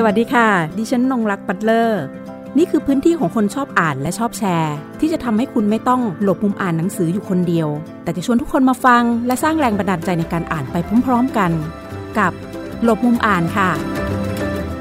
สวัสดีค่ะ ดิฉันนงรักปัตเลอร์ นี่คือพื้นที่ของคนชอบอ่านและชอบแชร์ ที่จะทำให้คุณไม่ต้องหลบมุมอ่านหนังสืออยู่คนเดียว แต่จะชวนทุกคนมาฟัง และสร้างแรงบันดาลใจในการอ่านไปพร้อมๆกัน กับหลบมุมอ่านค่ะ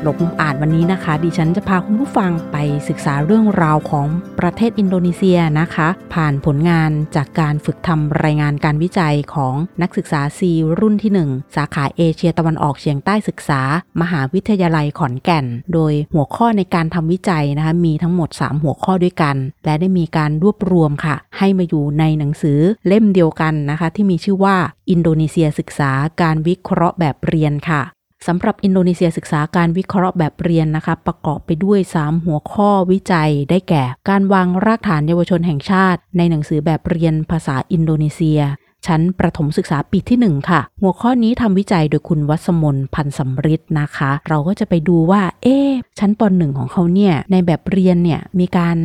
หลบมุมอ่านวันนี้นะคะ ดิฉันจะพาคุณผู้ฟังไปศึกษาเรื่องราวของประเทศอินโดนีเซียนะคะ ผ่านผลงานจากการฝึกทำรายงานการวิจัยของนักศึกษา C รุ่นที่ 1 สาขาเอเชียตะวันออกเฉียงใต้ศึกษา มหาวิทยาลัยขอนแก่น โดยหัวข้อในการทำวิจัยนะคะมีทั้งหมด 3 หัวข้อด้วยกัน และได้มีการรวบรวมค่ะ ให้มาอยู่ในหนังสือเล่มเดียวกันนะคะ ที่มีชื่อว่าอินโดนีเซียศึกษาการวิเคราะห์แบบเรียนค่ะ สำหรับอินโดนีเซียศึกษาการวิเคราะห์แบบเรียนนะคะ ประกอบไปด้วย 3 หัวข้อวิจัยได้แก่ การวางรากฐานเยาวชนแห่งชาติ ในหนังสือแบบเรียนภาษาอินโดนีเซีย ชั้นประถมศึกษาปีที่ 1 ค่ะ หัวข้อนี้ทำวิจัยโดยคุณวัสมนพันสำริดนะคะ เราก็จะไปดูว่า เอ๊ชั้นป .1 ของเขาเนี่ยในแบบเรียนเนี่ยมีการ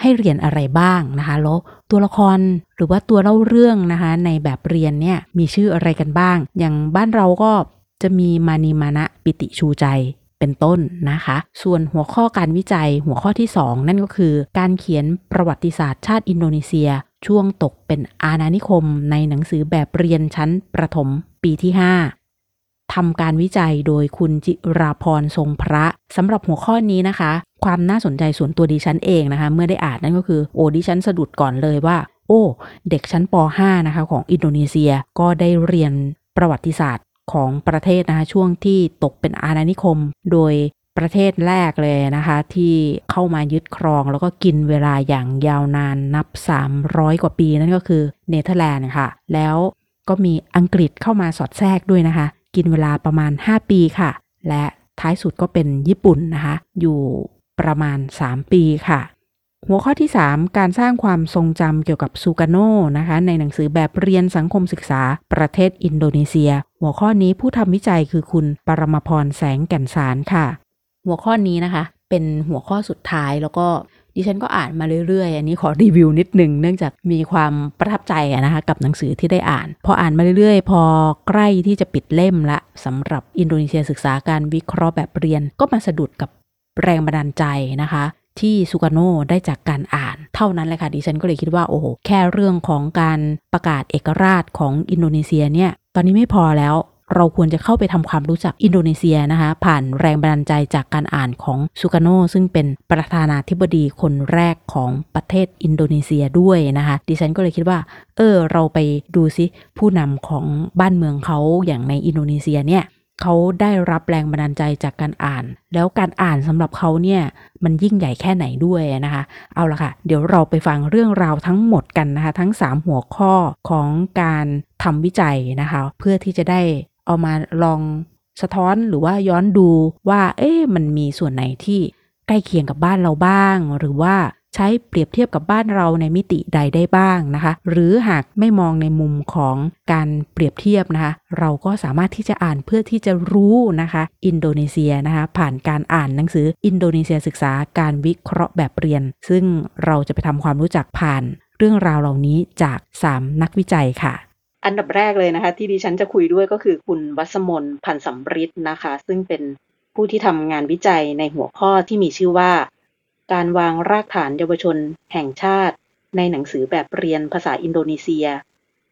ให้เรียนอะไรบ้างนะคะแล้วตัวละครหรือว่าตัวเล่าเรื่องนะคะ ในแบบเรียนเนี่ยมีชื่ออะไรกันบ้าง อย่างบ้านเราก็ จะมีมานีมานะปิติชูใจเป็นต้นนะคะ ส่วนหัวข้อการวิจัยหัวข้อที่ 2 นั่นก็คือ การเขียนประวัติศาสตร์ชาติอินโดนีเซีย ช่วงตกเป็นอาณานิคม ในหนังสือแบบเรียนชั้นประถมปีที่ 5ทำการวิจัยโดยคุณจิราพรทรงพระสำหรับหัวข้อนี้นะคะ ความน่าสนใจส่วนตัวดิฉันเองนะคะ เมื่อได้อ่านนั่นก็คือโอ้ดิฉันสะดุดก่อนเลยว่า โอ้ เด็กชั้นป .5 นะคะของอินโดนีเซียก็ได้เรียนประวัติศาสตร์ ของประเทศนะคะช่วงที่ตกเป็นอาณานิคม โดยประเทศแรกเลยนะคะ ที่เข้ามายึดครองแล้วก็กินเวลาอย่างยาวนานนับ 300 กว่าปีนั่นก็คือเนเธอร์แลนด์ค่ะ แล้วก็มีอังกฤษเข้ามาสอดแทรกด้วยนะคะ กินเวลาประมาณ 5 ปีค่ะ และท้ายสุดก็เป็นญี่ปุ่นนะคะ อยู่ประมาณ 3 ปีค่ะ หัวข้อที่ 3 การสร้างความทรงจำเกี่ยวกับซูกาโนนะคะในหนังสือแบบเรียนสังคมศึกษาประเทศอินโดนีเซีย หัวข้อนี้ผู้ทำวิจัยคือคุณปรมพรแสงแก่นสารค่ะ หัวข้อนี้นะคะ เป็นหัวข้อสุดท้ายแล้วก็ดิฉันก็อ่านมาเรื่อยๆ อันนี้ขอรีวิวนิดนึงเนื่องจากมีความประทับใจนะคะกับหนังสือที่ได้อ่าน พออ่านมาเรื่อยๆ พอใกล้ที่จะปิดเล่มละสำหรับอินโดนีเซียศึกษาการวิเคราะห์แบบเรียนก็มาสะดุดกับแรงบันดาลใจนะคะ ที่ซูกาโนได้จากการอ่าน เท่านั้นเลยค่ะดิฉันก็เลยคิดว่าโอ้โหแค่เรื่องของการประกาศเอกราชของอินโดนีเซียเนี่ย ตอนนี้ไม่พอแล้วเราควรจะเข้าไปทำความรู้จักอินโดนีเซียนะคะ ผ่านแรงบันดาลใจจากการอ่านของซูกาโนซึ่งเป็นประธานาธิบดีคนแรกของประเทศอินโดนีเซียด้วยนะคะ ดิฉันก็เลยคิดว่า เออ เราไปดูซิผู้นำของบ้านเมืองเขาอย่างในอินโดนีเซียเนี่ย เขาได้รับแรงบันดาลใจจากการอ่าน แล้วการอ่านสำหรับเขาเนี่ยมันยิ่งใหญ่แค่ไหนด้วยนะคะ เอาละค่ะ เดี๋ยวเราไปฟังเรื่องราวทั้งหมดกันนะคะ ทั้ง 3 หัวข้อของการทำวิจัยนะคะ เพื่อที่จะได้เอามาลองสะท้อนหรือว่าย้อนดูว่า เอ๊ะมันมีส่วนไหนที่ใกล้เคียงกับบ้านเราบ้าง หรือว่า ใช้เปรียบเทียบกับบ้านเราในมิติใดได้บ้างนะคะ หรือหากไม่มองในมุมของการเปรียบเทียบนะคะ เราก็สามารถที่จะอ่านเพื่อที่จะรู้นะคะ อินโดนีเซียนะคะผ่านการอ่านหนังสืออินโดนีเซียศึกษาการวิเคราะห์แบบเรียน ซึ่งเราจะไปทำความรู้จักผ่านเรื่องราวเหล่านี้จาก 3 นักวิจัยค่ะอันดับแรกเลยนะคะ ที่ดิฉันจะคุยด้วยก็คือคุณวัสมนพันธ์สำริดนะคะ ซึ่งเป็นผู้ที่ทำงานวิจัยในหัวข้อที่มีชื่อว่า การวางรากฐานเยาวชน แห่งชาติ ในหนังสือแบบเรียนภาษาอินโดนีเซีย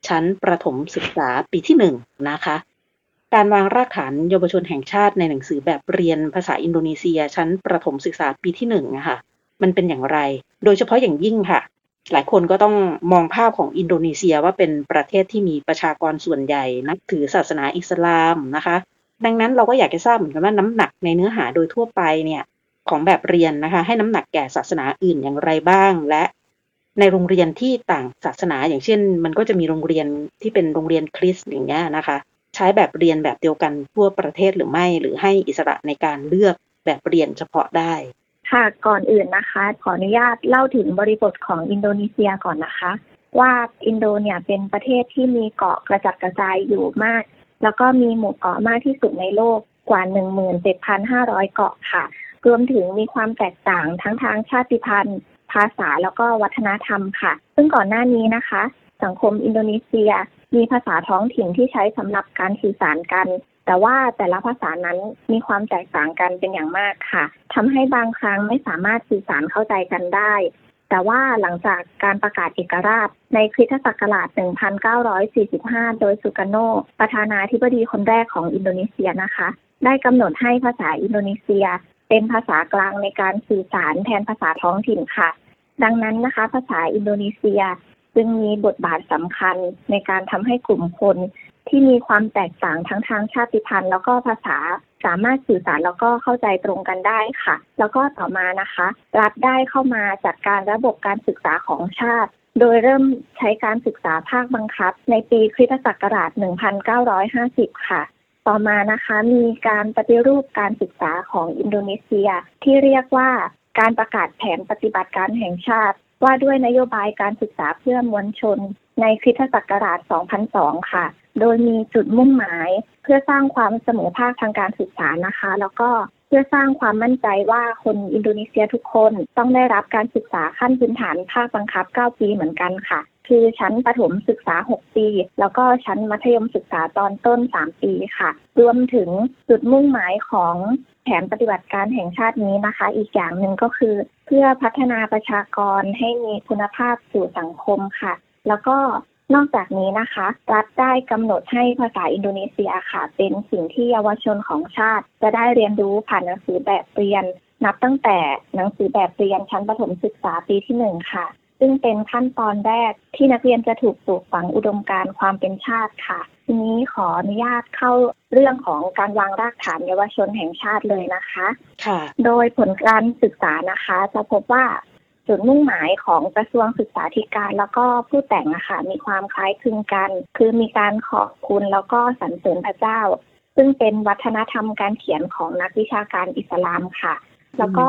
ชั้นประถมศึกษาปีที่หนึ่งนะคะ การวางรากฐานเยาวชนแห่งชาติในหนังสือแบบเรียนภาษาอินโดนีเซีย ชั้นประถมศึกษาปีที่หนึ่งนะคะมันเป็นอย่างไร โดยเฉพาะอย่างยิ่งค่ะ หลายคนก็ต้องมองภาพของอินโดนีเซียว่าเป็นประเทศที่มีประชากรส่วนใหญ่ นับถือศาสนาอิสลามนะคะ ดังนั้นเราก็อยากจะทราบเหมือนกันว่าน้ำหนักในเนื้อหาโดยทั่วไปเนี่ย ของแบบเรียนนะคะ ให้น้ำหนักแก่ศาสนาอื่นอย่างไรบ้าง และในโรงเรียนที่ต่างศาสนา อย่างเช่น มันก็จะมีโรงเรียนที่เป็นโรงเรียนคริสต์อย่างเงี้ยนะคะ ใช้แบบเรียนแบบเดียวกันทั่วประเทศหรือไม่หรือให้อิสระในการเลือกแบบเรียนเฉพาะได้ค่ะก่อนอื่นนะคะ ขออนุญาตเล่าถึงบริบทของอินโดนีเซียก่อนนะคะ ว่าอินโดเนี่ยเป็นประเทศที่มีเกาะกระจัดกระจายอยู่มาก แล้วก็มีหมู่เกาะมากที่สุดในโลกกว่า 17,500 เกาะค่ะ รวมถึงมีความแตกต่างทั้งทางชาติพันธุ์ ภาษาแล้วก็วัฒนธรรมค่ะ ซึ่งก่อนหน้านี้นะคะ สังคมอินโดนีเซีย มีภาษาท้องถิ่นที่ใช้สำหรับการสื่อสารกัน แต่ว่าแต่ละภาษานั้นมีความแตกต่างกันเป็นอย่างมากค่ะทำให้บางครั้งไม่สามารถสื่อสารเข้าใจกันได้แต่ว่าหลังจากการประกาศเอกราชในคริสตศักราช 1945 โดยสุกาโน ประธานาธิบดีคนแรกของอินโดนีเซียนะคะ ได้กำหนดให้ภาษาอินโดนีเซีย เป็นภาษากลางในการสื่อสารแทนภาษาท้องถิ่นค่ะ ดังนั้นนะคะ ภาษาอินโดนีเซียจึงมีบทบาทสำคัญในการทำให้กลุ่มคนที่มีความแตกต่างทั้งทางชาติพันธุ์ แล้วก็ภาษาสามารถสื่อสารแล้วก็เข้าใจตรงกันได้ค่ะ แล้วก็ต่อมานะคะ รัฐได้เข้ามาจัดการระบบการศึกษาของชาติ โดยเริ่มใช้การศึกษาภาคบังคับ ในปีคริสตศักราช 1950 ค่ะ ต่อมานะคะมีการปฏิรูปการศึกษาของอินโดนีเซีย ที่เรียกว่าการประกาศแผนปฏิบัติการแห่งชาติ ว่าด้วยนโยบายการศึกษาเพื่อมวลชน ในคริสตศักราช 2002 ค่ะ โดยมีจุดมุ่งหมาย เพื่อสร้างความเสมอภาคทางการศึกษานะคะ แล้วก็เพื่อสร้างความมั่นใจว่าคนอินโดนีเซียทุกคนต้องได้รับการศึกษาขั้นพื้นฐานภาคบังคับ 9 ปีเหมือนกันค่ะ คือชั้นประถมศึกษา 6 ปี แล้วก็ชั้นมัธยมศึกษาตอนต้น 3 ปีค่ะ รวมถึงจุดมุ่งหมายของแผนปฏิบัติการแห่งชาตินี้นะคะ อีกอย่างหนึ่งก็คือ เพื่อพัฒนาประชากรให้มีคุณภาพสู่สังคมค่ะ แล้วก็นอกจากนี้นะคะ รัฐได้กำหนดให้ภาษาอินโดนีเซียค่ะ เป็นสิ่งที่เยาวชนของชาติ จะได้เรียนรู้ผ่านหนังสือแบบเรียน นับตั้งแต่หนังสือแบบเรียนชั้นประถมศึกษาปีที่หนึ่งค่ะ ซึ่งเป็นขั้นตอนแรกที่นักเรียนจะถูกปลูกฝังอุดมการความเป็นชาติค่ะ ทีนี้ขออนุญาตเข้าเรื่องของการวางรากฐานเยาวชนแห่งชาติเลยนะคะ ค่ะ โดยผลการศึกษานะคะ จะพบว่าจุดมุ่งหมายของกระทรวงศึกษาธิการแล้วก็ผู้แต่งนะคะมีความคล้ายคลึงกัน คือมีการขอบคุณแล้วก็สรรเสริญพระเจ้า ซึ่งเป็นวัฒนธรรมการเขียนของนักวิชาการอิสลามค่ะ แล้วก็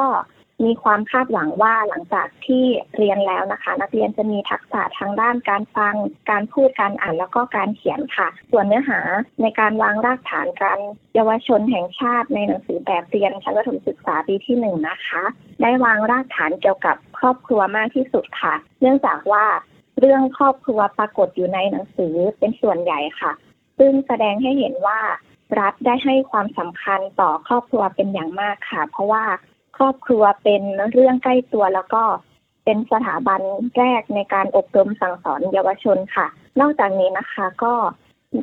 มีความคาดหวังว่าหลังจากที่เรียนแล้วนะคะ นักเรียนจะมีทักษะทางด้านการฟัง การพูดการอ่านแล้วก็การเขียนค่ะ ส่วนเนื้อหาในการวางรากฐานการเยาวชนแห่งชาติในหนังสือแบบเรียนชั้นประถมศึกษาปีที่หนึ่งนะคะ ได้วางรากฐานเกี่ยวกับครอบครัวมากที่สุดค่ะ เนื่องจากว่าเรื่องครอบครัวปรากฏอยู่ในหนังสือเป็นส่วนใหญ่ค่ะ ซึ่งแสดงให้เห็นว่ารัฐได้ให้ความสำคัญต่อครอบครัวเป็นอย่างมากค่ะ เพราะว่า ครอบครัวเป็นเรื่องใกล้ตัวแล้วก็เป็นสถาบันแรกในการอบรมสั่งสอนเยาวชนค่ะ นอกจากนี้นะคะก็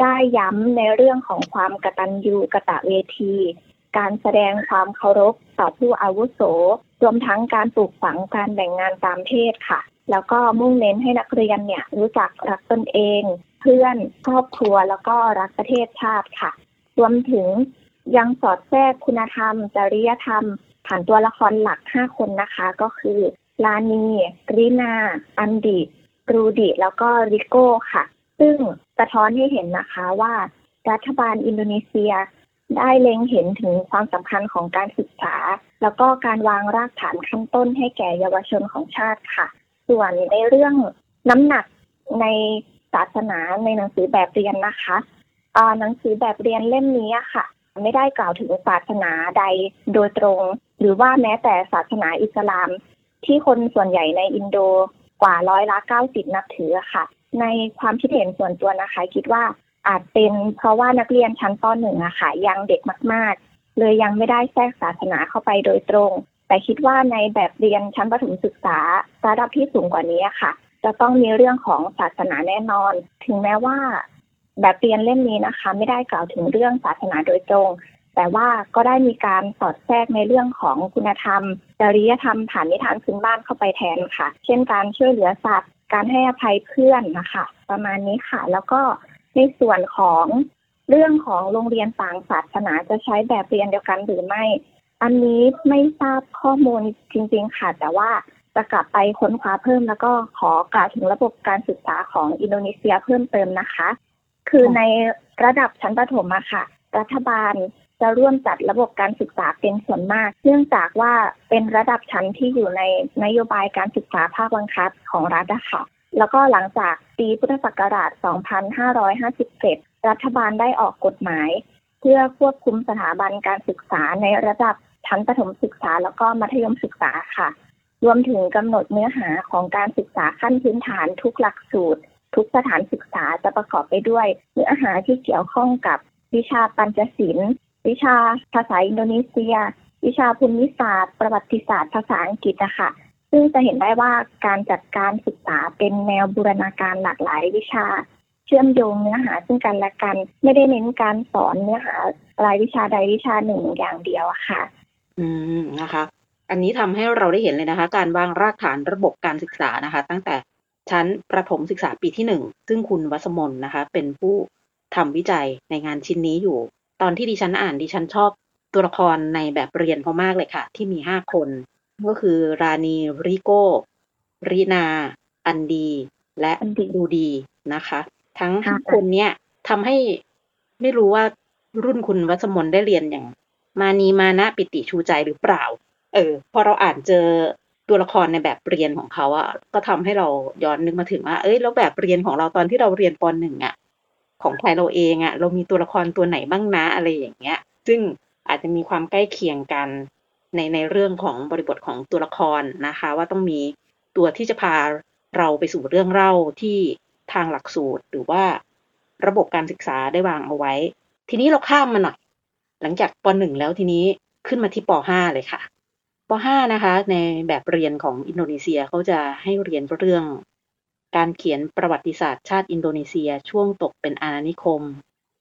ได้ย้ำในเรื่องของความกตัญญูกะตะเวที การแสดงความเคารพต่อผู้อาวุโส รวมทั้งการปลูกฝังการแบ่งงานตามเพศค่ะ แล้วก็มุ่งเน้นให้นักเรียนเนี่ยรู้จักรักตนเอง เพื่อนครอบครัวแล้วก็รักประเทศชาติค่ะ รวมถึงยังสอดแทรกคุณธรรม จริยธรรม ผ่านตัวละครหลัก 5 คนนะคะ ก็คือ ลานีรินา อันดิรูดิ แล้วก็ริโก้ค่ะ ซึ่งสะท้อนให้เห็นนะคะว่ารัฐบาลอินโดนีเซีย ได้เล็งเห็นถึงความสำคัญของการศึกษา แล้วก็การวางรากฐานขั้นต้นให้แก่เยาวชนของชาติค่ะ ส่วนในเรื่องน้ำหนักในศาสนาในหนังสือแบบเรียนนะคะหนังสือแบบเรียนเล่มนี้ค่ะ ไม่ได้กล่าวถึงศาสนาใดโดยตรง หรือว่าแม้แต่ศาสนาอิสลาม ที่คนส่วนใหญ่ในอินโดกว่าร้อยละเก้าสิบนับถือค่ะ ในความคิดเห็นส่วนตัวนะคะ คิดว่าอาจเป็นเพราะว่านักเรียนชั้นปหนึ่งอะค่ะ ยังเด็กมาก ๆ เลยยังไม่ได้แทรกศาสนาเข้าไปโดยตรง แต่คิดว่าในแบบเรียนชั้นประถมศึกษาระดับที่สูงกว่านี้ค่ะ จะต้องมีเรื่องของศาสนาแน่นอน ถึงแม้ว่า แบบเรียนเล่มนี้นะคะ ไม่ได้กล่าวถึงเรื่องศาสนาโดยตรง แต่ว่าก็ได้มีการสอดแทรกในเรื่องของคุณธรรม จริยธรรมผ่านนิทานพื้นบ้านเข้าไปแทนค่ะ เช่นการช่วยเหลือสัตว์การให้อภัยเพื่อนนะคะ ประมาณนี้ค่ะ แล้วก็ในส่วนของเรื่องของโรงเรียนต่างศาสนาจะใช้แบบเรียนเดียวกันหรือไม่ อันนี้ไม่ทราบข้อมูลจริง ๆ ค่ะ แต่ว่าจะกลับไปค้นคว้าเพิ่มแล้วก็ขอกล่าวถึงระบบการศึกษาของอินโดนีเซียเพิ่มเติมนะคะ คือในระดับชั้นประถมอะค่ะ รัฐบาลจะร่วมจัดระบบการศึกษาเป็นส่วนมาก เนื่องจากว่าเป็นระดับชั้นที่อยู่ในนโยบายการศึกษาภาคบังคับของรัฐอะค่ะ แล้วก็หลังจากปีพุทธศักราช 2557 รัฐบาลได้ออกกฎหมาย เพื่อควบคุมสถาบันการศึกษาในระดับชั้นประถมศึกษาแล้วก็มัธยมศึกษาค่ะ รวมถึงกำหนดเนื้อหาของการศึกษาขั้นพื้นฐานทุกหลักสูตร ทุกสถานศึกษาจะประกอบไปด้วยเนื้อหาที่เกี่ยวข้องกับวิชาปัญจศิลป์วิชาภาษาอินโดนีเซีย วิชาภูมิศาสตร์ ประวัติศาสตร์ภาษาอังกฤษนะคะซึ่งจะเห็นได้ว่าการจัดการศึกษาเป็นแนวบูรณาการหลากหลายวิชา เชื่อมโยงเนื้อหาซึ่งกันและกัน ไม่ได้เน้นการสอนเนื้อหารายวิชาใดวิชาหนึ่งอย่างเดียวค่ะ อืมนะคะ อันนี้ทำให้เราได้เห็นเลยนะคะ การวางรากฐานระบบการศึกษานะคะ ตั้งแต่ ชั้นประถมศึกษาปีที่หนึ่งซึ่งคุณวัสมนนะคะ เป็นผู้ทำวิจัยในงานชิ้นนี้อยู่ ตอนที่ดิฉันอ่านดิฉันชอบตัวละครในแบบเรียนเขามากเลยค่ะ ที่มีห้าคน ก็คือราณีริโก้รีนา อันดี และอันดีดูดีนะคะ ทั้งห้าคนเนี่ยทำให้ไม่รู้ว่ารุ่นคุณวัสมนได้เรียนอย่าง มานีมานะปิติชูใจหรือเปล่า เออ พอเราอ่านเจอ ตัวละครในแบบเรียนของเขาอะก็ทำให้เราย้อนนึกมาถึงว่า เอ้ยแล้วแบบเรียนของเราตอนที่เราเรียนปหนึ่งอะของไทยเราเองอะเรามีตัวละครตัวไหนบ้างนะอะไรอย่างเงี้ย ซึ่งอาจจะมีความใกล้เคียงกันในในเรื่องของบริบทของตัวละครนะคะ ว่าต้องมีตัวที่จะพาเราไปสู่เรื่องเล่าที่ทางหลักสูตรหรือว่าระบบการศึกษาได้วางเอาไว้ ทีนี้เราข้ามมาหน่อย หลังจากปหนึ่งแล้วทีนี้ขึ้นมาที่ปห้าเลยค่ะ ปห้านะคะ ในแบบเรียนของอินโดนีเซียเขาจะให้เรียนเรื่อง การเขียนประวัติศาสตร์ชาติอินโดนีเซียช่วงตกเป็นอาณานิคม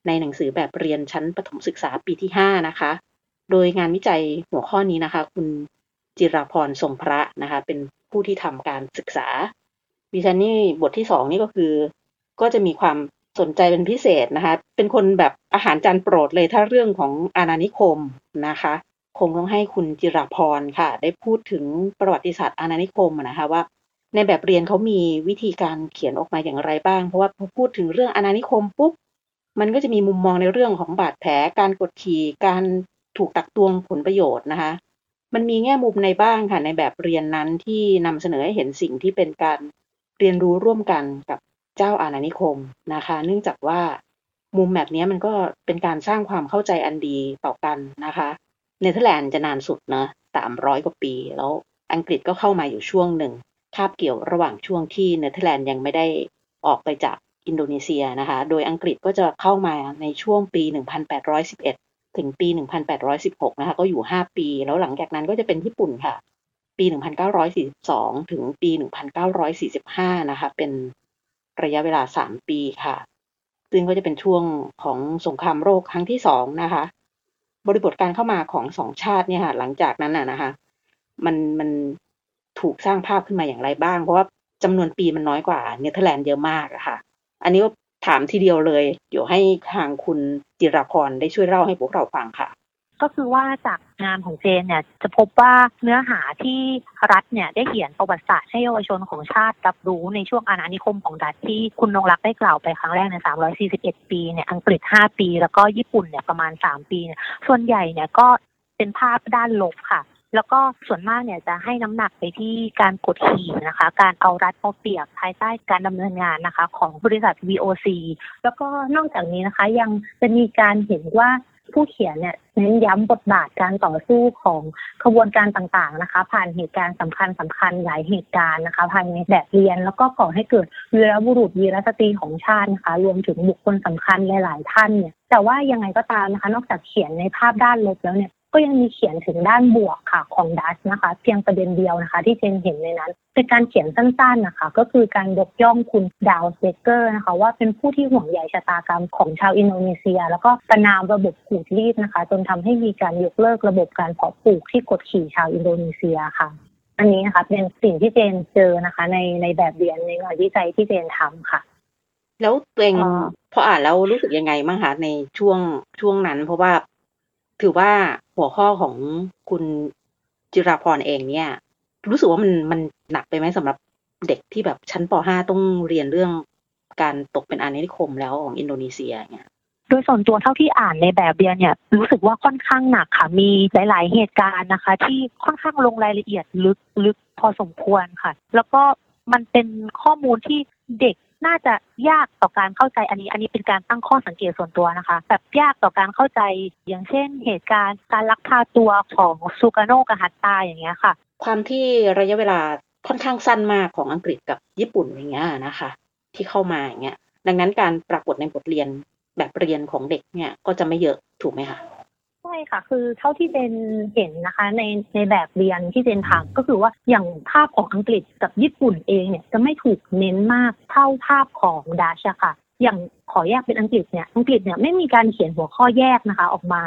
ในหนังสือแบบเรียนชั้นประถมศึกษาปีที่ห้านะคะ โดยงานวิจัยหัวข้อนี้นะคะ คุณจิราพรทรงพระนะคะ เป็นผู้ที่ทำการศึกษาดิฉันนี่บทที่สองนี่ก็คือ ก็จะมีความสนใจเป็นพิเศษนะคะ เป็นคนแบบอาหารจานโปรดเลยถ้าเรื่องของอาณานิคมนะคะ คงต้องให้คุณจิรพรค่ะ ได้พูดถึงประวัติศาสตร์อาณานิคมนะคะว่า ในแบบเรียนเขามีวิธีการเขียนออกมาอย่างไรบ้าง เพราะว่าพอพูดถึงเรื่องอาณานิคมปุ๊บมันก็จะมีมุมมองในเรื่องของบาดแผลการกดขี่การถูกตักตวงผลประโยชน์นะคะ มันมีแง่มุมในบ้างค่ะ ในแบบเรียนนั้นที่นำเสนอให้เห็นสิ่งที่เป็นการเรียนรู้ร่วมกันกับเจ้าอาณานิคมนะคะ เนื่องจากว่ามุมแบบนี้มันก็เป็นการสร้างความเข้าใจอันดีต่อกันนะคะ เนเธอร์แลนด์จะนานสุดนะสามร้อยกว่าปี แล้วอังกฤษก็เข้ามาอยู่ช่วงหนึ่งคาบเกี่ยวระหว่างช่วงที่เนเธอร์แลนด์ยังไม่ได้ออกไปจากอินโดนีเซียนะคะ โดยอังกฤษก็จะเข้ามาในช่วงปี 1811 ถึงปี 1816 นะคะ ก็อยู่ 5 ปี แล้วหลังจากนั้นก็จะเป็นญี่ปุ่นค่ะ ปี 1942 ถึงปี 1945 นะคะ เป็นระยะเวลา 3 ปีค่ะ ซึ่งก็จะเป็นช่วงของสงครามโลกครั้งที่สองนะคะ บริบทการเข้ามาของสองชาติเนี่ยค่ะ หลังจากนั้นน่ะนะคะ มันมันถูกสร้างภาพขึ้นมาอย่างไรบ้าง เพราะว่าจำนวนปีมันน้อยกว่าเนเธอร์แลนด์เยอะมากอะค่ะ อันนี้ถามทีเดียวเลย เดี๋ยวให้ทางคุณจิรพรได้ช่วยเล่าให้พวกเราฟังค่ะ ก็คือว่าจากงานของเจนเนี่ยจะพบว่าเนื้อหาที่รัฐเนี่ยได้เขียนประวัติศาสตร์ให้เยาวชนของชาติรับรู้ในช่วงอาณานิคมของรัฐที่คุณนงรักได้กล่าวไปครั้งแรกใน 341 ปีเนี่ยอังกฤษ 5 ปี แล้วก็ญี่ปุ่นเนี่ยประมาณ 3 ปีเนี่ยส่วนใหญ่เนี่ยก็เป็นภาพด้านลบค่ะแล้วก็ส่วนมากเนี่ยจะให้น้ำหนักไปที่การกดขี่นะคะ การเอารัดเอาเปรียบภายใต้การดำเนินงานนะคะ ของบริษัท VOC แล้วก็นอกจากนี้นะคะยังจะมีการเห็นว่า ผู้เขียนเนี่ยเน้นย้ำบทบาทการต่อสู้ของขบวนการต่างๆนะคะ ผ่านเหตุการณ์สำคัญสำคัญหลายเหตุการณ์นะคะภายในแบบเรียน แล้วก็ก่อให้เกิดวีรบุรุษวีรสตรีของชาตินะคะ รวมถึงบุคคลสำคัญหลาย ๆ ท่านเนี่ยแต่ว่ายังไงก็ตามนะคะ นอกจากเขียนในภาพด้านลบแล้วเนี่ย ก็ยังมีเขียนถึงด้านบวกค่ะของดัชนะคะ เพียงประเด็นเดียวนะคะ ที่เจนเห็นในนั้นเป็นการเขียนสั้นๆนะคะ ก็คือการยกย่องคุณเดาเวสเดกเกอร์นะคะ ว่าเป็นผู้ที่ห่วงใยชะตากรรมของชาวอินโดนีเซีย แล้วก็ประณามระบบขูดรีดนะคะ จนทำให้มีการยกเลิกระบบการเพาะปลูกที่กดขี่ชาวอินโดนีเซียค่ะอันนี้นะคะเป็นสิ่งที่เจนเจอนะคะ ในในแบบเรียนในงานวิจัยที่เจนทำค่ะ แล้วตัวเองอ่าพออ่านแล้วรู้สึกยังไงบ้างคะในช่วงช่วงนั้น เพราะว่าถือว่า หัวข้อของคุณจิราพรเองเนี่ย รู้สึกว่ามันมันหนักไปไหมสำหรับเด็กที่แบบชั้นป .5 ต้องเรียนเรื่องการตกเป็นอาณานิคมแล้วของอินโดนีเซียเนี่ยโดยส่วนตัวเท่าที่อ่านในแบบเรียนเนี่ย รู้สึกว่าค่อนข้างหนักค่ะ มีหลาย ๆ เหตุการณ์นะคะ ที่ค่อนข้างลงรายละเอียดลึกลึกพอสมควรค่ะ แล้วก็มันเป็นข้อมูลที่เด็ก น่าจะยากต่อการเข้าใจอันนี้ อันนี้เป็นการตั้งข้อสังเกตส่วนตัวนะคะ แบบยากต่อการเข้าใจอย่างเช่น เหตุการณ์การลักพาตัวของซูกาโนกับฮัตตาอย่างเงี้ยค่ะ ความที่ระยะเวลาค่อนข้างสั้นมากของอังกฤษกับญี่ปุ่นอย่างเงี้ยนะคะ ที่เข้ามาอย่างเงี้ยดังนั้นการปรากฏในบทเรียนแบบเรียนของเด็กเนี่ยก็จะไม่เยอะถูกไหมคะ ค่ะ คือเท่าที่เจนเห็นนะคะ ในในแบบเรียนที่เจนทำก็คือว่าอย่างภาพของอังกฤษกับญี่ปุ่นเองเนี่ยจะไม่ถูกเน้นมากเท่าภาพของดัชค่ะ อย่างขอแยกเป็นอังกฤษเนี่ยอังกฤษเนี่ยไม่มีการเขียนหัวข้อแยกนะคะ ออกมา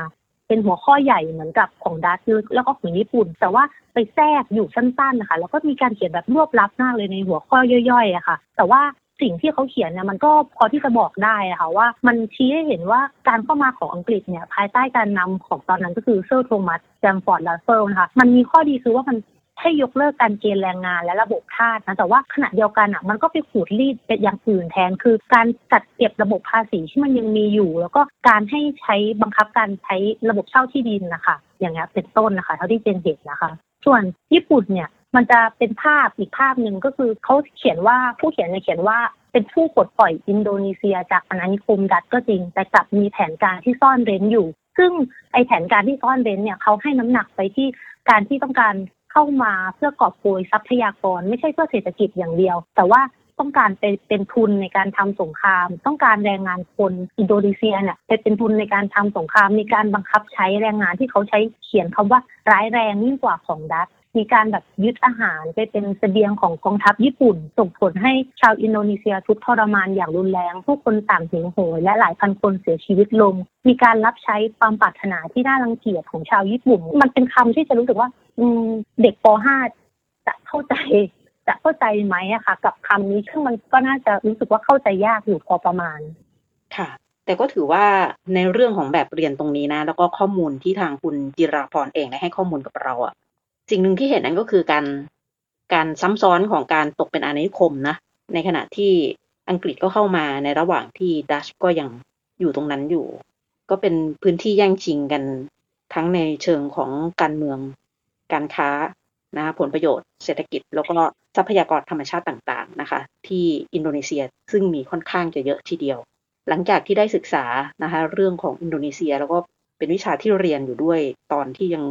เป็นหัวข้อใหญ่เหมือนกับของดัชแล้วก็ของญี่ปุ่น แต่ว่าไปแทรกอยู่สั้นๆนะคะ แล้วก็มีการเขียนแบบรวบรัดมากเลยในหัวข้อย่อยๆอะค่ะ แต่ว่า สิ่งที่เขาเขียนเนี่ยมันก็พอที่จะบอกได้ค่ะว่ามันชี้ให้เห็นว่าการเข้ามาของอังกฤษเนี่ยภายใต้การนำของตอนนั้นก็คือเซอร์โทมัสสแตมฟอร์ดแรฟเฟิลส์นะคะมันมีข้อดีคือว่ามันให้ยกเลิกการเกณฑ์แรงงานและระบบทาสนะแต่ว่าขณะเดียวกันอะมันก็ไปขูดรีดเป็นอย่างอื่นแทน คือการจัดเก็บระบบภาษีที่มันยังมีอยู่ แล้วก็การให้ใช้บังคับการใช้ระบบเช่าที่ดินนะคะ อย่างเงี้ยเป็นต้นนะคะ เท่าที่เจนเห็นนะคะ ส่วนญี่ปุ่นเนี่ย มันจะเป็นภาพอีกภาพหนึ่งก็คือเขาเขียนว่าผู้เขียนเนี่ยเขียนว่าเป็นผู้ปลดปล่อยอินโดนีเซียจากอาณานิคมดัตก็จริง แต่กลับมีแผนการที่ซ่อนเร้นอยู่ ซึ่งไอแผนการที่ซ่อนเร้นเนี่ยเขาให้น้ำหนักไปที่การที่ต้องการเข้ามาเพื่อกอบโกยทรัพยากร ไม่ใช่เพื่อเศรษฐกิจอย่างเดียว แต่ว่าต้องการเป็นเป็นทุนในการทำสงคราม ต้องการแรงงานคนอินโดนีเซียเนี่ยเป็นทุนในการทำสงคราม มีการบังคับใช้แรงงานที่เขาใช้เขียนคำว่าร้ายแรงยิ่งกว่าของดัต มีการแบบยึดอาหารไปเป็นเสบียงของกองทัพญี่ปุ่น ส่งผลให้ชาวอินโดนีเซียทุกทรมานอย่างรุนแรง ผู้คนต่างหิวโหยและหลายพันคนเสียชีวิตลง มีการรับใช้ความปรารถนาที่น่ารังเกียจของชาวญี่ปุ่น มันเป็นคำที่จะรู้สึกว่าเด็กป .5 จะเข้าใจจะเข้าใจไหมอะค่ะ กับคำนี้ซึ่งมันก็น่าจะรู้สึกว่าเข้าใจยากอยู่พอประมาณ ค่ะแต่ก็ถือว่าในเรื่องของแบบเรียนตรงนี้นะ แล้วก็ข้อมูลที่ทางคุณจิราพรเองได้ให้ข้อมูลกับเราอะ สิ่งหนึ่งที่เห็นนั้นก็คือการการซ้ำซ้อนของการตกเป็นอาณานิคมนะในขณะที่อังกฤษก็เข้ามาในระหว่างที่ดัชก็ยังอยู่ตรงนั้นอยู่ ก็เป็นพื้นที่แย่งชิงกันทั้งในเชิงของการเมือง การค้านะผลประโยชน์เศรษฐกิจ แล้วก็ทรัพยากรธรรมชาติต่างๆนะคะ ที่อินโดนีเซียซึ่งมีค่อนข้างจะเยอะทีเดียว หลังจากที่ได้ศึกษานะคะเรื่องของอินโดนีเซียแล้วก็เป็นวิชาที่เรียนอยู่ด้วยตอนที่ยัง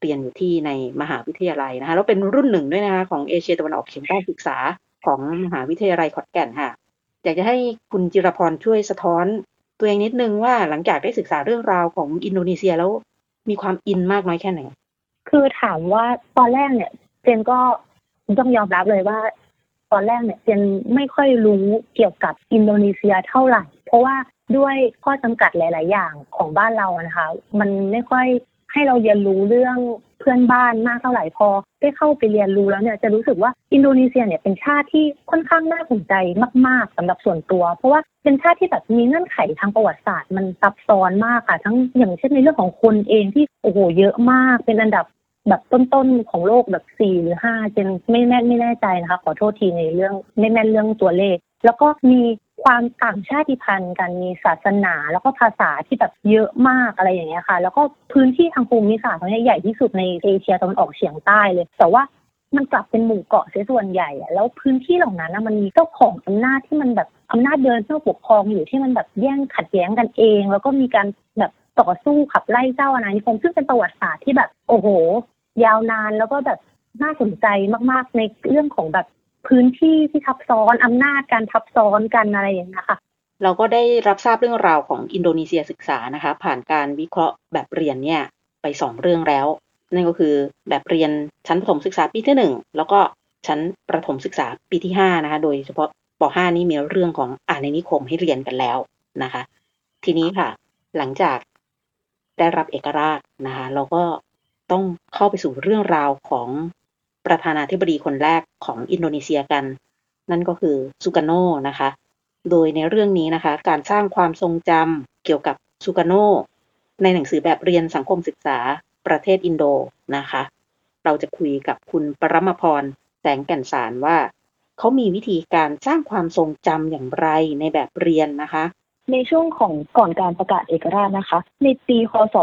เรียนอยู่ที่ในมหาวิทยาลัยนะคะแล้วเป็นรุ่นหนึ่งด้วยนะคะของเอเชียตะวันออกเฉียงใต้ศึกษาของมหาวิทยาลัยขอนแก่นค่ะอยากจะให้คุณจิรพรช่วยสะท้อน ตัวเองนิดนึงว่าหลังจากได้ศึกษาเรื่องราวของอินโดนีเซียแล้วมีความ in มากน้อยแค่ไหน คือถามว่าตอนแรกเนี่ยเจนก็ต้องยอมรับเลยว่า ตอนแรกเนี่ยเจนไม่ค่อยรู้เกี่ยวกับอินโดนีเซียเท่าไหร่ เพราะว่าด้วยข้อจำกัดหลาย ๆ อย่างของบ้านเรานะคะ มันไม่ค่อย ให้เราเรียนรู้เรื่องเพื่อนบ้านมากเท่าไหร่พอ ได้เข้าไปเรียนรู้แล้วเนี่ยจะรู้สึกว่าอินโดนีเซียเนี่ยเป็นชาติที่ค่อนข้างน่าสนใจมาก ๆสำหรับส่วนตัว เพราะว่าเป็นชาติที่แบบมีเงื่อนไขทางประวัติศาสตร์มันซับซ้อนมากค่ะ ทั้งอย่างเช่นในเรื่องของคนเองที่โอ้โหเยอะมากเป็นอันดับแบบต้นๆของโลกแบบสี่หรือห้าเจนไม่แม่นไม่แน่ใจนะคะ ขอโทษทีในเรื่องไม่แม่นเรื่องตัวเลข แล้วก็มีความต่างชาติพันธุ์กันมีศาสนา แล้วก็ภาษาที่แบบเยอะมากอะไรอย่างเงี้ยค่ะ แล้วก็พื้นที่ทางภูมิศาสตร์เขาเนี่ยใหญ่ที่สุดในเอเชียตะวันออกเฉียงใต้เลย แต่ว่ามันกลับเป็นหมู่เกาะเสียส่วนใหญ่แล้วพื้นที่เหล่านั้นมันมีเจ้าของอำนาจที่มันแบบอำนาจเดินเพื่อปกครองอยู่ที่มันแบบแย่งขัดแย้งกันเอง แล้วก็มีการแบบต่อสู้ขับไล่เจ้าอาณานิคมซึ่งเป็นประวัติศาสตร์ที่แบบโอ้โห ยาวนานแล้วก็แบบน่าสนใจมากๆในเรื่องของแบบ พื้นที่ที่ทับซ้อนอำนาจการทับซ้อนกันอะไรอย่างเงี้ค่ะเราก็ได้รับทราบเรื่องราวของอินโดนีเซียศึกษานะคะ ผ่านการวิเคราะห์แบบเรียนเนี่ยไปสองเรื่องแล้ว นั่นก็คือแบบเรียนชั้นประถมศึกษาปีที่หนึ่งแล้วก็ชั้นประถมศึกษาปีที่ห้านะคะ โดยเฉพาะป .5 นี้มีเรื่องของอ่านในนิคมให้เรียนกันแล้วนะคะ ทีนี้ค่ะ หลังจากได้รับเอกราชนะคะ เราก็ต้องเข้าไปสู่เรื่องราวของ ประธานาธิบดีคนแรกของอินโดนีเซียกัน นั่นก็คือซูกาโนนะคะ โดยในเรื่องนี้นะคะ การสร้างความทรงจำเกี่ยวกับซูกาโนในหนังสือแบบเรียนสังคมศึกษาประเทศอินโดนะคะ เราจะคุยกับคุณปรมพรแสงแก่นสารว่า เขามีวิธีการสร้างความทรงจำอย่างไรในแบบเรียนนะคะ ในช่วงของก่อนการประกาศเอกราชนะคะ ในปีคศ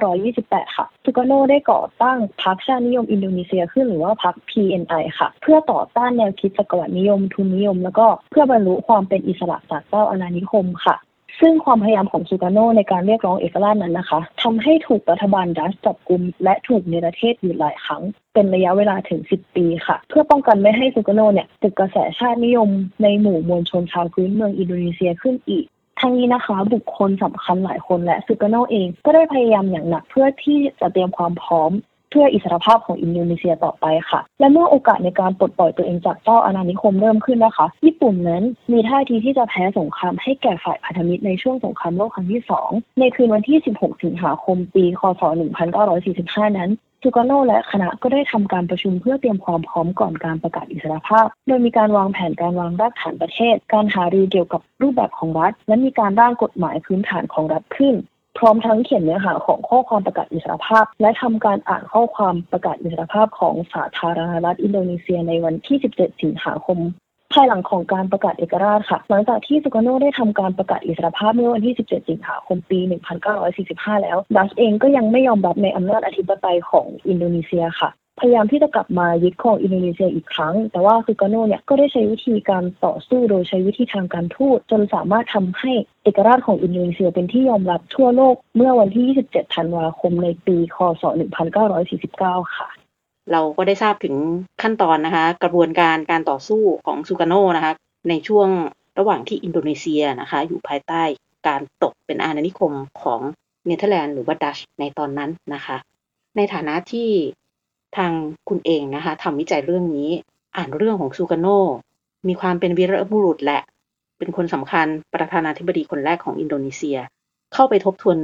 1928 ค่ะซูกาโนได้ก่อตั้งพรรคชาตินิยมอินโดนีเซียขึ้นหรือว่าพรรค PNI ค่ะ เพื่อต่อต้านแนวคิดสกวรนิยมทุนนิยม แล้วก็เพื่อบรรลุความเป็นอิสระจากเจ้าอาณานิคมค่ะซึ่งความพยายามของซูกาโนในการเรียกร้องเอกราชนั้นนะคะทำให้ถูกรัฐบาลดัชจับกุม และถูกเนรเทศอยู่หลายครั้ง เป็นระยะเวลาถึง 10 ปีค่ะ เพื่อป้องกันไม่ให้ซูกาโนเนี่ยตึกกระแสชาตินิยมในหมู่มวลชนชาวพื้นเมืองอินโดนีเซียขึ้นอีก ทั้งนี้นะคะ บุคคลสำคัญหลายคนและซูกาโนเอง ก็ได้พยายามอย่างหนักเพื่อที่จะเตรียมความพร้อมเพื่ออิสรภาพของอินโดนีเซียต่อไปค่ะ และเมื่อโอกาสในการปลดปล่อยตัวเองจากเจ้าอาณานิคมเริ่มขึ้นนะคะ ญี่ปุ่นนั้นมีท่าทีที่จะแพ้สงครามให้แก่ฝ่ายพันธมิตรในช่วงสงครามโลกครั้งที่ 2 ในคืนวันที่ 16 สิงหาคม ปี คศ 1945 นั้น ซูกาโนและคณะก็ได้ทำการประชุมเพื่อเตรียมความพร้อมก่อนการประกาศอิสรภาพ โดยมีการวางแผนการวางรากฐานประเทศ การหารือเกี่ยวกับรูปแบบของรัฐ และมีการร่างกฎหมายพื้นฐานของรัฐขึ้น พร้อมทั้งเขียนเนื้อหาของข้อความประกาศอิสรภาพ และทำการอ่านข้อความประกาศอิสรภาพของสาธารณรัฐอินโดนีเซียในวันที่ 17 สิงหาคม ภายหลังของการประกาศเอกราชค่ะ หลังจากที่สุกาโนได้ทำการประกาศอิสรภาพเมื่อวันที่ 17 สิงหาคมปี 1945 แล้ว ดัชเองก็ยังไม่ยอมรับในอำนาจอธิปไตยของอินโดนีเซียค่ะ พยายามที่จะกลับมายึดครองอินโดนีเซียอีกครั้ง แต่ว่าสุกาโนเนี่ยก็ได้ใช้วิธีการต่อสู้โดยใช้วิธีทางการทูตจนสามารถทำให้เอกราชของอินโดนีเซียเป็นที่ยอมรับทั่วโลกเมื่อวันที่ 27 ธันวาคมในปี คศ 1949 ค่ะ เราก็ได้ทราบถึงขั้นตอนนะคะ กระบวนการการต่อสู้ของซูกาโนนะคะ ในช่วงระหว่างที่อินโดนีเซียนะคะ อยู่ภายใต้การตกเป็นอาณานิคมของเนเธอร์แลนด์หรือว่าดัชในตอนนั้นนะคะ ในฐานะที่ทางคุณเองนะคะทำวิจัยเรื่องนี้อ่านเรื่องของซูกาโนมีความเป็นวีรบุรุษแหละ เป็นคนสำคัญประธานาธิบดีคนแรกของอินโดนีเซีย เข้าไปทบทวน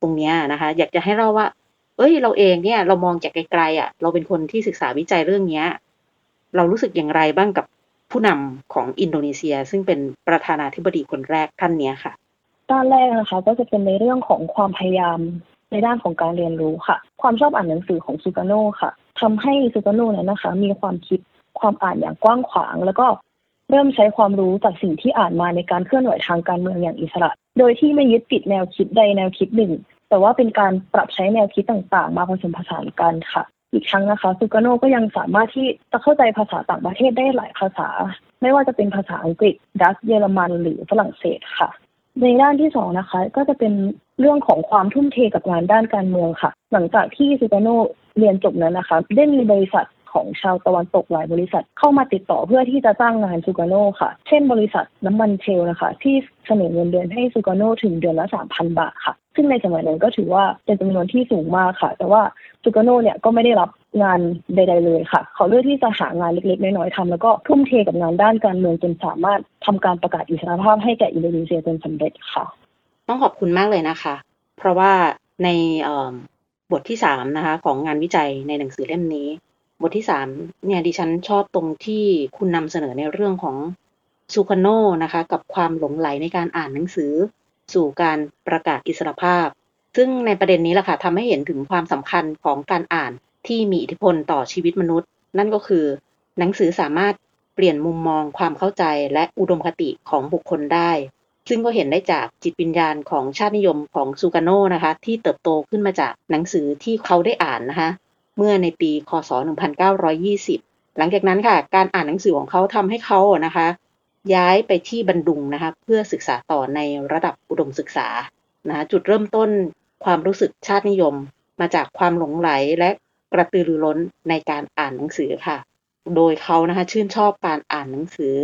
ตรงนี้นะคะ อยากจะให้เล่าว่า เอ้ย เราเองเนี่ย เรามองจากไกลๆอะ เราเป็นคนที่ศึกษาวิจัยเรื่องเนี้ย เรารู้สึกอย่างไรบ้างกับผู้นำของอินโดนีเซีย ซึ่งเป็นประธานาธิบดีคนแรกท่านเนี้ยค่ะด้านแรกนะคะ ก็จะเป็นในเรื่องของความพยายามในด้านของการเรียนรู้ค่ะ ความชอบอ่านหนังสือของซูกาโน่ค่ะทำให้ซูกาโนเนี่ยนะคะ มีความคิดความอ่านอย่างกว้างขวาง แล้วก็เริ่มใช้ความรู้จากสิ่งที่อ่านมาในการเคลื่อนไหวทางการเมืองอย่างอิสระ โดยที่ไม่ยึดติดแนวคิดใดแนวคิดหนึ่ง แต่ว่าเป็นการปรับใช้แนวคิดต่างๆ มาผสมผสานกันค่ะอีกครั้งนะคะซูกาโนก็ยังสามารถที่จะเข้าใจภาษาต่างประเทศได้หลายภาษา ไม่ว่าจะเป็นภาษาอังกฤษดัชเยอรมันหรือฝรั่งเศสค่ะ ในด้านที่สองนะคะ ก็จะเป็นเรื่องของความทุ่มเทกับงานด้านการเมืองค่ะ หลังจากที่ซูกาโนเรียนจบนั้นนะคะ ได้มีบริษัท ของชาวตะวันตกหลายบริษัทเข้ามาติดต่อเพื่อที่จะจ้างงานซูกาโนค่ะ เช่นบริษัทน้ำมันเชลนะคะ ที่เสนอเงินเดือนให้ซูกาโนถึงเดือนละสามพันบาทค่ะ ซึ่งในสมัยนั้นก็ถือว่าเป็นจำนวนที่สูงมากค่ะ แต่ว่าซูกาโนเนี่ยก็ไม่ได้รับงานใด ๆ เลยค่ะ เขาเลือกที่จะหางานเล็กๆ น้อยๆทำแล้วก็ทุ่มเทกับงานด้านการเมืองจนสามารถทำการประกาศอิสรภาพให้แก่อินโดนีเซียจนสำเร็จค่ะ ต้องขอบคุณมากเลยนะคะ เพราะว่าในบทที่สามนะคะของงานวิจัยในหนังสือเล่มนี้ บทที่สามเนี่ยดิฉันชอบตรงที่คุณนำเสนอในเรื่องของซูคาโนนะคะ กับความหลงไหลในการอ่านหนังสือ สู่การประกาศอิสรภาพ ซึ่งในประเด็นนี้แหละค่ะทำให้เห็นถึงความสำคัญของการอ่านที่มีอิทธิพลต่อชีวิตมนุษย์ นั่นก็คือ หนังสือสามารถเปลี่ยนมุมมองความเข้าใจและอุดมคติของบุคคลได้ ซึ่งก็เห็นได้จากจิตวิญญาณของชาตินิยมของซูกาโนนะคะ ที่เติบโตขึ้นมาจากหนังสือที่เขาได้อ่านนะคะ เมื่อในปี คศ 1920 หลังจากนั้นค่ะ การอ่านหนังสือของเขาทำให้เขานะคะ ย้ายไปที่บันดุงนะคะ เพื่อศึกษาต่อในระดับอุดมศึกษานะจุดเริ่มต้นความรู้สึกชาตินิยม มาจากความหลงไหลและกระตือรือร้นในการอ่านหนังสือค่ะ โดยเขานะคะชื่นชอบการอ่านหนังสือ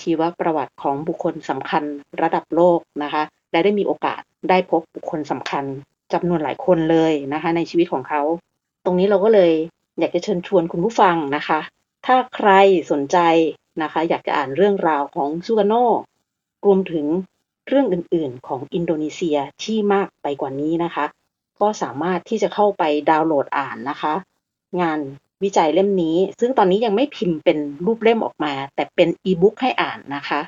ชีวประวัติของบุคคลสำคัญระดับโลกนะคะและได้มีโอกาสได้พบบุคคลสำคัญจำนวนหลายคนเลยนะคะ ในชีวิตของเขา ตรงนี้เราก็เลยอยากจะเชิญชวนคุณผู้ฟังนะคะ ถ้าใครสนใจนะคะ อยากจะอ่านเรื่องราวของซูกาโนรวมถึงเรื่องอื่นๆ ของอินโดนีเซียที่มากไปกว่านี้นะคะ ก็สามารถที่จะเข้าไปดาวน์โหลดอ่านนะคะ งานวิจัยเล่มนี้ ซึ่งตอนนี้ยังไม่พิมพ์เป็นรูปเล่มออกมา แต่เป็นอีบุ๊กให้อ่านนะคะ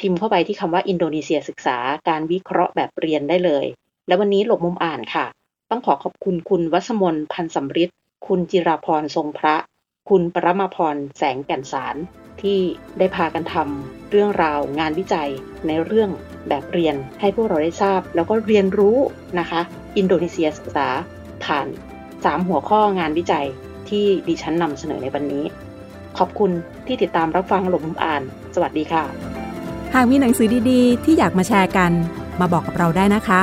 พิมพ์เข้าไปที่คำว่าอินโดนีเซียศึกษาการวิเคราะห์แบบเรียนได้เลย และวันนี้หลบมุมอ่านค่ะ ต้องขอขอบคุณคุณวัสมนพันสำริดคุณจิราพรทรงพระ คุณปรมาพรแสงแก่นสาร ที่ได้พากันทำเรื่องราวงานวิจัยในเรื่องแบบเรียนให้พวกเราได้ทราบ แล้วก็เรียนรู้นะคะ อินโดนีเซียศึกษาผ่าน 3 หัวข้องานวิจัยที่ดิฉันนำเสนอในวันนี้ ขอบคุณที่ติดตามรับฟังหลบมุมอ่าน สวัสดีค่ะ หากมีหนังสือดีๆ ที่อยากมาแชร์กัน มาบอกกับเราได้นะคะ